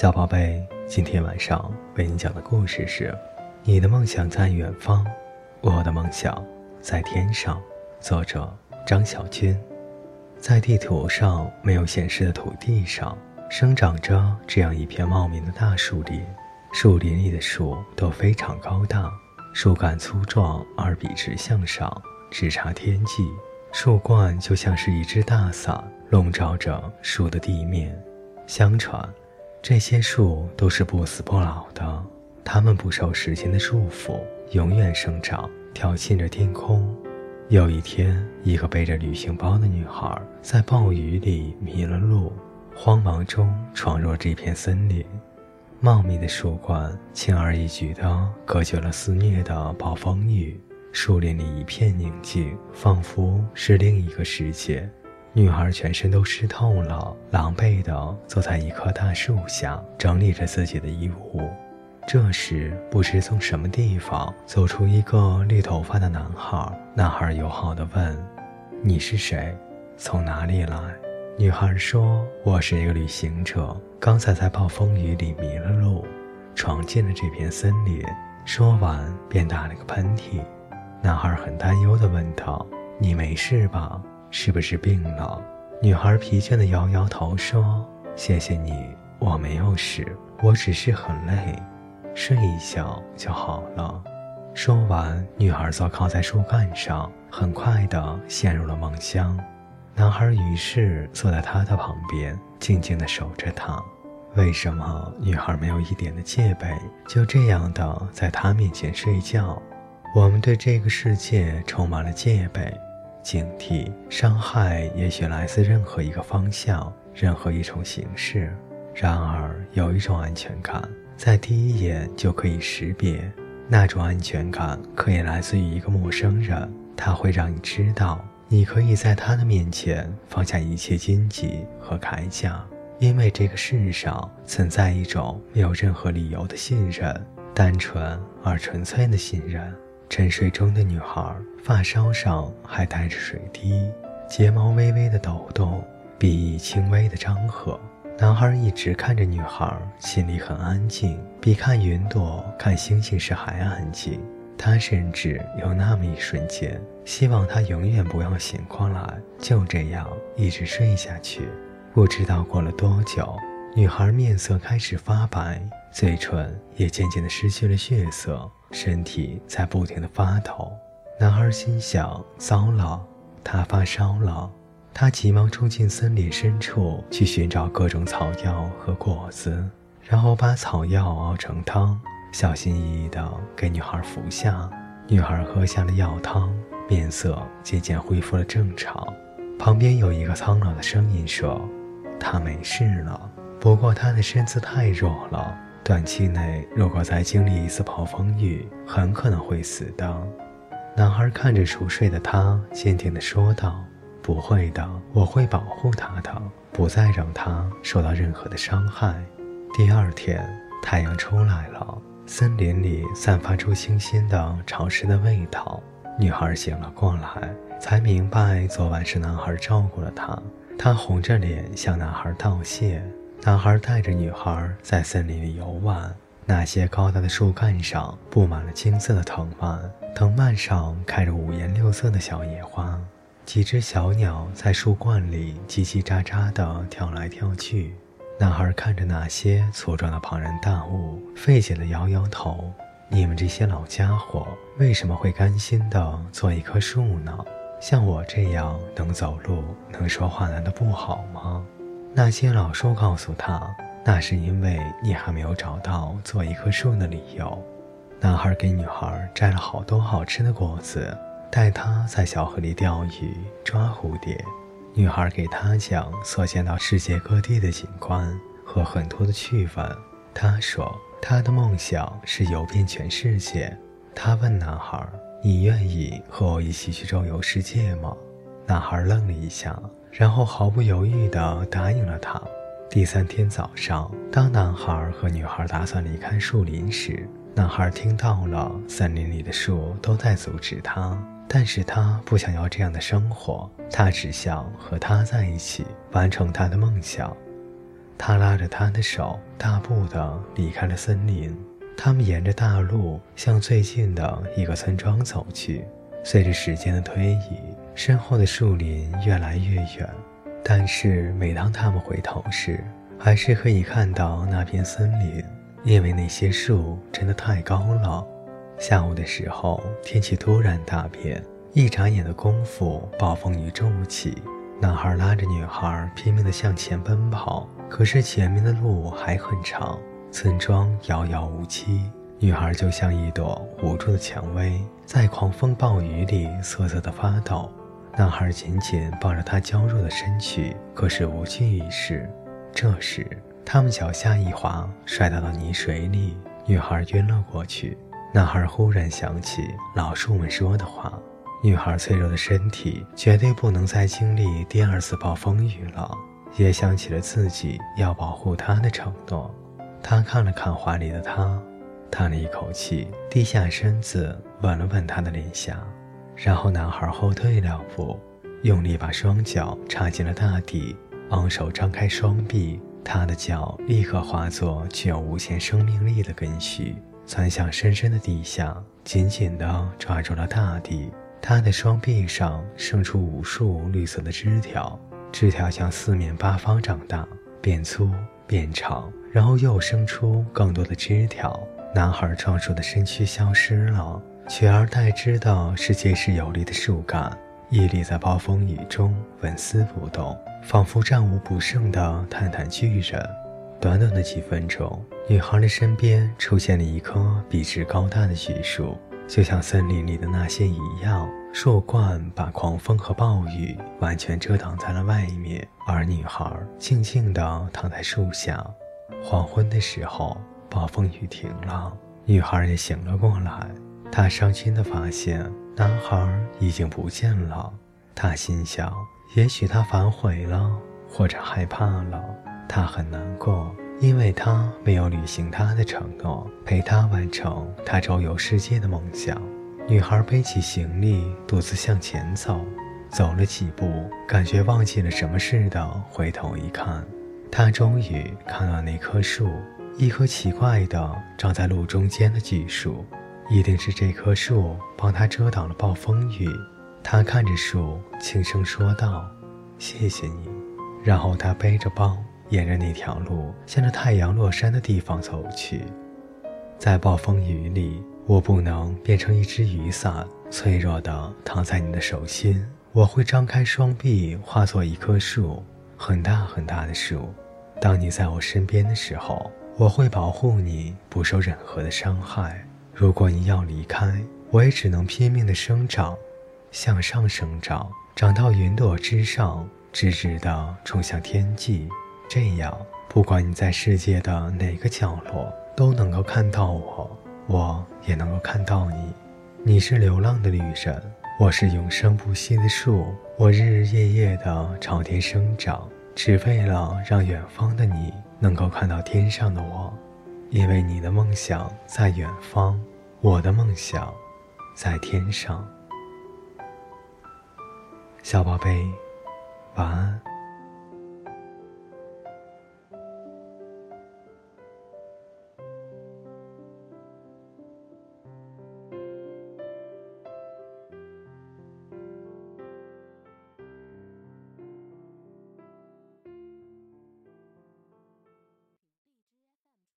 小宝贝，今天晚上为你讲的故事是《你的梦想在远方，我的梦想在天上》。作者张小军。在地图上没有显示的土地上，生长着这样一片茂密的大树林。树林里的树都非常高大，树干粗壮而笔直向上，直插天际。树冠就像是一只大伞，笼罩着树的地面。相传。这些树都是不死不老的，它们不受时间的束缚，永远生长，挑衅着天空。有一天，一个背着旅行包的女孩在暴雨里迷了路，慌忙中闯入这片森林。茂密的树冠轻而易举地隔绝了肆虐的暴风雨，树林里一片宁静，仿佛是另一个世界。女孩全身都湿透了，狼狈地坐在一棵大树下，整理着自己的衣物。这时，不知从什么地方走出一个绿头发的男孩。男孩友好地问：“你是谁？从哪里来？”女孩说：“我是一个旅行者，刚才在暴风雨里迷了路，闯进了这片森林。”说完，便打了个喷嚏。男孩很担忧地问道：“你没事吧？”是不是病了？女孩疲倦地摇摇头说：“谢谢你，我没有事，我只是很累，睡一觉就好了。”说完，女孩坐靠在树干上，很快地陷入了梦乡。男孩于是坐在她的旁边，静静地守着她。为什么女孩没有一点的戒备，就这样的在他面前睡觉？我们对这个世界充满了戒备。警惕伤害，也许来自任何一个方向，任何一种形式。然而，有一种安全感，在第一眼就可以识别。那种安全感可以来自于一个陌生人，他会让你知道，你可以在他的面前放下一切荆棘和铠甲，因为这个世上存在一种没有任何理由的信任，单纯而纯粹的信任。沉睡中的女孩，发梢上还带着水滴，睫毛微微的抖动，鼻翼轻微的张合。男孩一直看着女孩，心里很安静，比看云朵、看星星时还安静。他甚至有那么一瞬间，希望她永远不要醒过来，就这样一直睡下去。不知道过了多久，女孩面色开始发白，嘴唇也渐渐的失去了血色。身体在不停的发抖，男孩心想：糟了，他发烧了。他急忙冲进森林深处去寻找各种草药和果子，然后把草药熬成汤，小心翼翼地给女孩服下。女孩喝下了药汤，面色渐渐恢复了正常。旁边有一个苍老的声音说：“他没事了，不过他的身子太弱了。”短期内，如果再经历一次暴风雨，很可能会死的。男孩看着熟睡的他，坚定地说道：“不会的，我会保护他的，不再让他受到任何的伤害。”第二天，太阳出来了，森林里散发出清新的、潮湿的味道。女孩醒了过来，才明白昨晚是男孩照顾了她。她红着脸向男孩道谢。男孩带着女孩在森林里游玩，那些高大的树干上布满了金色的藤蔓，藤蔓上开着五颜六色的小野花。几只小鸟在树冠里叽叽喳喳地跳来跳去。男孩看着那些粗壮的庞然大物，费解地摇摇头：“你们这些老家伙为什么会甘心地做一棵树呢？像我这样能走路、能说话，难道不好吗？”那些老树告诉他：“那是因为你还没有找到做一棵树的理由。”男孩给女孩摘了好多好吃的果子，带她在小河里钓鱼、抓蝴蝶。女孩给他讲所见到世界各地的景观和很多的趣闻。他说：“他的梦想是游遍全世界。”他问男孩：“你愿意和我一起去周游世界吗？”男孩愣了一下。然后毫不犹豫地答应了他。第三天早上，当男孩和女孩打算离开树林时，男孩听到了森林里的树都在阻止他，但是他不想要这样的生活，他只想和她在一起，完成他的梦想。他拉着她的手，大步地离开了森林。他们沿着大路向最近的一个村庄走去。随着时间的推移，身后的树林越来越远，但是每当他们回头时，还是可以看到那片森林，因为那些树真的太高了。下午的时候，天气突然大变，一眨眼的功夫，暴风雨骤起。男孩拉着女孩拼命地向前奔跑，可是前面的路还很长，村庄遥遥无期。女孩就像一朵无助的蔷薇，在狂风暴雨里瑟瑟地发抖。男孩紧紧抱着她娇弱的身躯，可是无济于事。这时，他们脚下一滑，摔到了泥水里，女孩晕了过去。男孩忽然想起老树们说的话：女孩脆弱的身体绝对不能再经历第二次暴风雨了。也想起了自己要保护她的承诺。他看了看怀里的她。叹了一口气，低下身子吻了吻她的脸颊，然后男孩后退两步，用力把双脚插进了大地，昂首张开双臂，他的脚立刻化作具有无限生命力的根须，窜向深深的地下，紧紧地抓住了大地。他的双臂上生出无数绿色的枝条，枝条向四面八方长大，变粗变长，然后又生出更多的枝条。男孩壮硕的身躯消失了，取而代之的是结实有力的树干，屹立在暴风雨中，纹丝不动，仿佛战无不胜的泰坦巨人。短短的几分钟，女孩的身边出现了一棵笔直高大的巨树，就像森林里的那些一样，树冠把狂风和暴雨完全遮挡在了外面，而女孩静静地躺在树下。黄昏的时候。暴风雨停了，女孩也醒了过来。她伤心地发现男孩已经不见了。她心想：也许他反悔了，或者害怕了。她很难过，因为他没有履行他的承诺，陪他完成他周游世界的梦想。女孩背起行李，独自向前走。走了几步，感觉忘记了什么似的，回头一看，她终于看到那棵树。一棵奇怪的长在路中间的巨树，一定是这棵树帮他遮挡了暴风雨。他看着树，轻声说道：“谢谢你。”然后他背着包，沿着那条路向着太阳落山的地方走去。在暴风雨里，我不能变成一只雨伞，脆弱的躺在你的手心。我会张开双臂，化作一棵树，很大很大的树。当你在我身边的时候。我会保护你不受任何的伤害。如果你要离开，我也只能拼命的生长，向上生长，长到云朵之上，直直的冲向天际。这样，不管你在世界的哪个角落，都能够看到我，我也能够看到你。你是流浪的旅人，我是永生不息的树。我日日夜夜的朝天生长，只为了让远方的你。能够看到天上的我，因为你的梦想在远方，我的梦想在天上。小宝贝，晚安。